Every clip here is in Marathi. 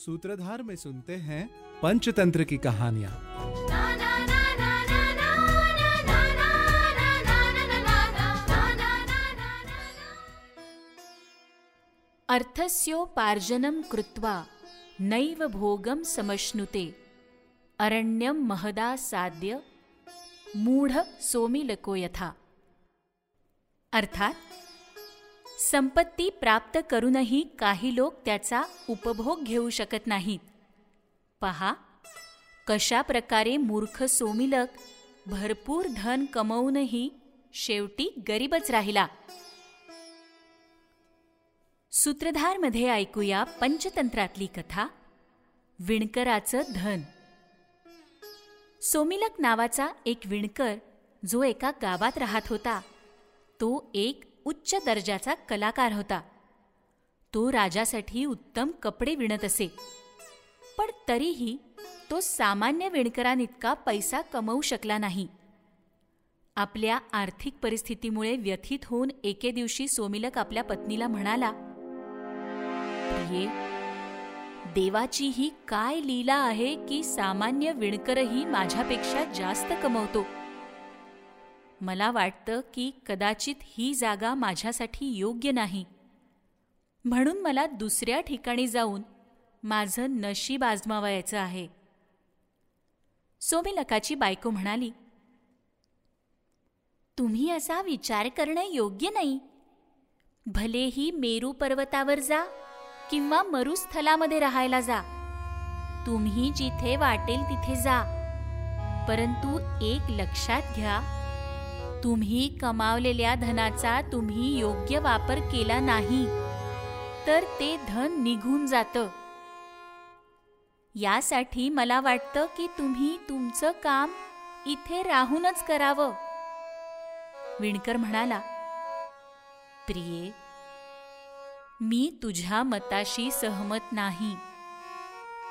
सूत्रधार में सुनते हैं पंचतंत्र की कहानियाँ। अर्थस्योपार्जनं कृत्वा नैव भोगं समश्नुते। अरण्यं महदासाद्य मूढ सोमिलको यथा। अर्थात संपत्ती प्राप्त करूनही काही लोक त्याचा उपभोग घेऊ शकत नाहीत. पहा कशा प्रकारे मूर्ख सोमिलक भरपूर धन कमवूनही शेवटी गरीबच राहिला. सूत्रधारमध्ये ऐकूया पंचतंत्रातली कथा विणकराचं धन. सोमिलक नावाचा एक विणकर जो एका गावात राहत होता तो एक उच्च दर्जाचा कलाकार होता. तो राजासाठी उत्तम कपडे विणत असे. पण तरीही तो सामान्य विणकरांइतका पैसा कमवू शकला नाही. आपल्या आर्थिक परिस्थितीमुळे व्यथित होऊन एके दिवशी सोमिलक आपल्या पत्नीला म्हणाला प्रिये देवाची ही काय लीला आहे की सामान्य विणकरही माझ्यापेक्षा जास्त कमवतो? मला वाटतं की कदाचित ही जागा माझ्यासाठी योग्य नाही. म्हणून मला दुसऱ्या ठिकाणी जाऊन माझं नशीब आजमावायचं आहे. सोमिलकाची बायको म्हणाली तुम्ही असा विचार करणं योग्य नाही. भलेही मेरू पर्वतावर जा किंवा मरुस्थलामध्ये राहायला जा. तुम्ही जिथे वाटेल तिथे जा. परंतु एक लक्षात घ्या तुम्ही कमावलेल्या धनाचा तुम्ही योग्य वापर केला नाही तर ते धन निघून जातं. यासाठी मला वाटतं की तुम्ही तुमचं काम इथे राहूनच करावं. विणकर म्हणाला प्रिये मी तुझ्या मताशी सहमत नाही.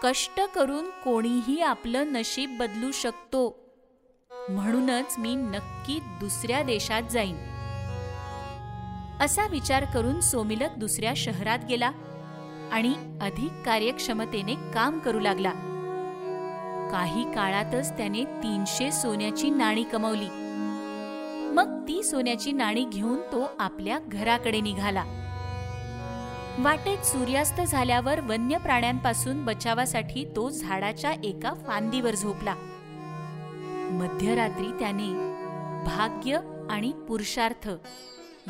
कष्ट करून कोणीही आपलं नशीब बदलू शकतो. म्हणूनच मी नक्की दुसऱ्या देशात जाईन. असा विचार करून सोमिलक दुसऱ्या शहरात गेला आणि अधिक कार्यक्षमतेने काम करू लागला. काही काळातच त्याने तीनशे सोन्याची नाणी कमवली. मग ती सोन्याची नाणी घेऊन तो आपल्या घराकडे निघाला. वाटेत सूर्यास्त झाल्यावर वन्य प्राण्यांपासून बचावासाठी तो झाडाच्या एका फांदीवर झोपला. मध्यरात्री त्याने भाग्य आणि पुरुषार्थ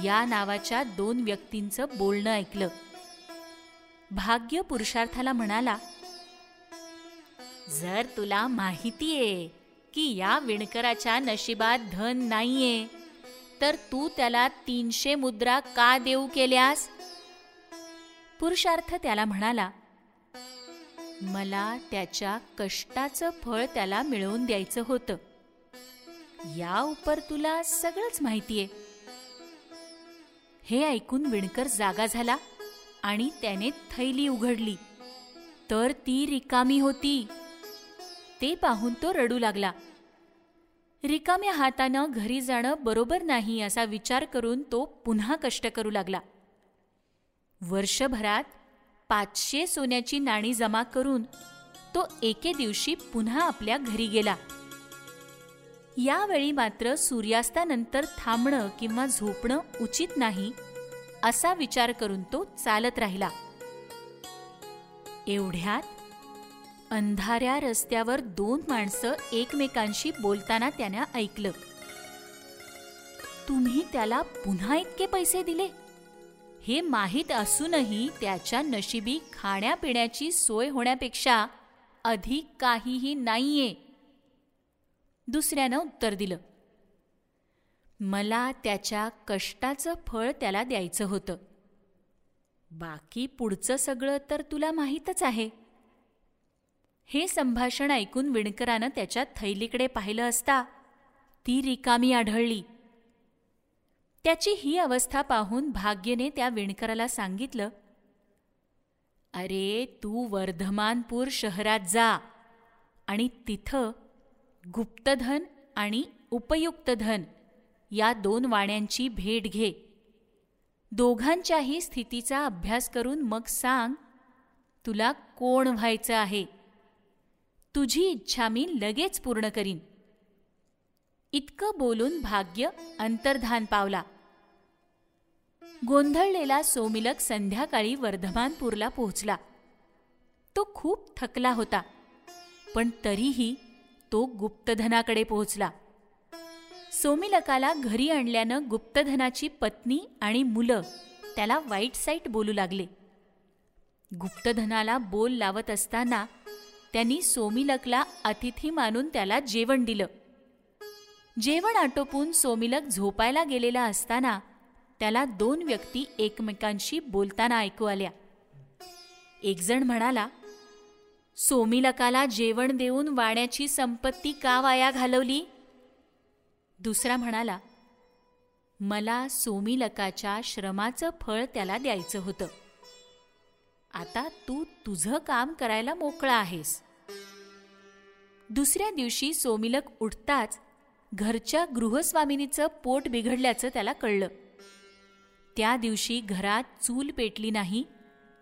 या नावाच्या दोन व्यक्तींचं बोलणं ऐकलं. भाग्य पुरुषार्थाला म्हणाला जर तुला माहितीये की या विणकराच्या नशिबात धन नाहीये तर तू त्याला तीनशे मुद्रा का देऊ केल्यास? पुरुषार्थ त्याला म्हणाला मला त्याच्या कष्टाचं फळ त्याला मिळवून द्यायचं होतं. या उपर तुला सगळंच माहितीये. हे ऐकून विणकर जागा झाला आणि त्याने थैली उघडली. तर ती रिकामी होती. ते पाहून तो रडू लागला. रिकाम्या हातानं घरी जाणं बरोबर नाही असा विचार करून तो पुन्हा कष्ट करू लागला. वर्षभरात पाचशे सोन्याची नाणी जमा करून तो एके दिवशी पुन्हा आपल्या घरी गेला. यावेळी मात्र सूर्यास्तानंतर थांबणं किंवा झोपणं उचित नाही असा विचार करून तो चालत राहिला. एवढ्यात अंधाऱ्या रस्त्यावर दोन माणसं एकमेकांशी बोलताना त्यानं ऐकलं. तुम्ही त्याला पुन्हा इतके पैसे दिले? हे माहीत असूनही त्याच्या नशिबी खाण्यापिण्याची सोय होण्यापेक्षा अधिक काहीही नाहीये. दुसऱ्यानं उत्तर दिलं. मला त्याच्या कष्टाचं फळ त्याला द्यायचं होतं. बाकी पुढचं सगळं तर तुला माहीतच आहे. हे संभाषण ऐकून विणकरानं त्याच्या थैलीकडे पाहिलं असता ती रिकामी आढळली. त्याची ही अवस्था पाहून भाग्यने त्या विणकराला सांगितलं अरे तू वर्धमानपूर शहरात जा आणि तिथं गुप्तधन आणि उपयुक्त धन या दोन वाण्यांची भेट घे. दोघांच्याही स्थितीचा अभ्यास करून मग सांग तुला कोण व्हायचं आहे? तुझी इच्छा मी लगेच पूर्ण करीन. इतकं बोलून भाग्य अंतर्धान पावला. गोंधळलेला सोमिलक संध्याकाळी वर्धमानपूरला पोहोचला. तो खूप थकला होता पण तरीही तो गुप्तधनाकडे पोहोचला. सोमिलकाला घरी आणल्यानं गुप्तधनाची पत्नी आणि मुलं त्याला वाईट साईट बोलू लागले. गुप्तधनाला बोल लावत असताना त्यांनी सोमिलकला अतिथी मानून त्याला जेवण दिलं. जेवण आटोपून सोमिलक झोपायला गेलेला असताना त्याला दोन व्यक्ती एकमेकांशी बोलताना ऐकू आल्या. एकजण म्हणाला सोमिलकाला जेवण देऊन वाण्याची संपत्ती का वाया घालवली? दुसरा म्हणाला मला सोमिलकाच्या श्रमाचं फळ त्याला द्यायचं होतं. आता तू तुझं काम करायला मोकळा आहेस. दुसऱ्या दिवशी सोमिलक उठताच घरच्या गृहस्वामिनीचं पोट बिघडल्याचं त्याला कळलं. त्या दिवशी घरात चूल पेटली नाही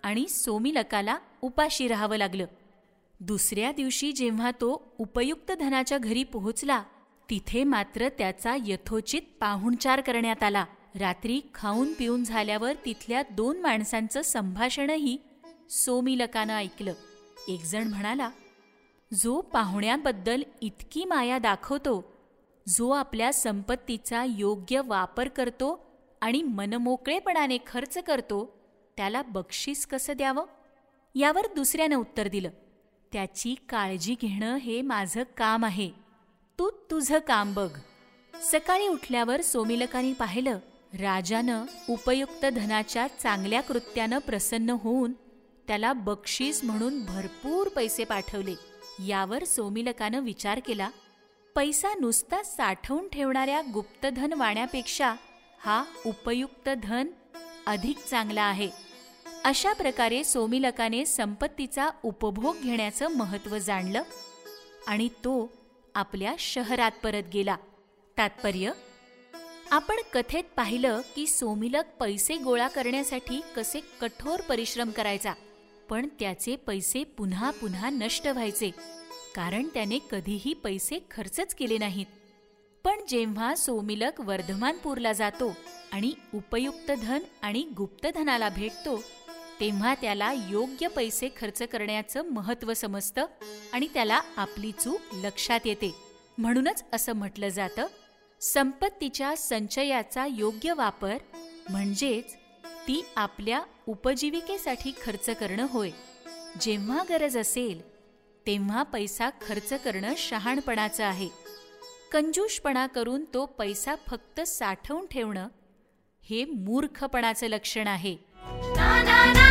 आणि सोमिलकाला उपाशी राहावं लागलं. दुसऱ्या दिवशी जेव्हा तो उपयुक्त धनाच्या घरी पोहोचला तिथे मात्र त्याचा यथोचित पाहुणचार करण्यात आला. रात्री खाऊन पिऊन झाल्यावर तिथल्या दोन माणसांचं संभाषणही सोमिलकानं ऐकलं. एकजण म्हणाला जो पाहुण्याबद्दल इतकी माया दाखवतो जो आपल्या संपत्तीचा योग्य वापर करतो आणि मनमोकळेपणाने खर्च करतो त्याला बक्षीस कसं द्यावं? यावर दुसऱ्यानं उत्तर दिलं. त्याची काळजी घेणं हे माझं काम आहे. तू तुझं काम बघ. सकाळी उठल्यावर सोमिलकाने पाहिलं राजानं उपयुक्त धनाच्या चांगल्या कृत्यानं प्रसन्न होऊन त्याला बक्षीस म्हणून भरपूर पैसे पाठवले. यावर सोमिलकानं विचार केला पैसा नुसता साठवून ठेवणाऱ्या गुप्तधन वाण्यापेक्षा हा उपयुक्त धन अधिक चांगला आहे. अशा प्रकारे सोमिलकाने संपत्तीचा उपभोग घेण्याचं महत्त्व जाणलं आणि तो आपल्या शहरात परत गेला. तात्पर्य आपण कथेत पाहिलं की सोमिलक पैसे गोळा करण्यासाठी कसे कठोर परिश्रम करायचा पण त्याचे पैसे पुन्हा पुन्हा नष्ट व्हायचे कारण त्याने कधीही पैसे खर्चच केले नाहीत. पण जेव्हा सोमिलक वर्धमानपूरला जातो आणि उपयुक्त धन आणि गुप्तधनाला भेटतो तेव्हा त्याला योग्य पैसे खर्च करण्याचं महत्त्व समजतं आणि त्याला आपली चूक लक्षात येते. म्हणूनच असं म्हटलं जातं संपत्तीच्या संचयाचा योग्य वापर म्हणजेच ती आपल्या उपजीविकेसाठी खर्च करणं होय. जेव्हा गरज असेल तेव्हा पैसा खर्च करणं शहाणपणाचं आहे. कंजूषपणा करून तो पैसा फक्त साठवून ठेवणं हे मूर्खपणाचं लक्षण आहे. ना, ना, ना।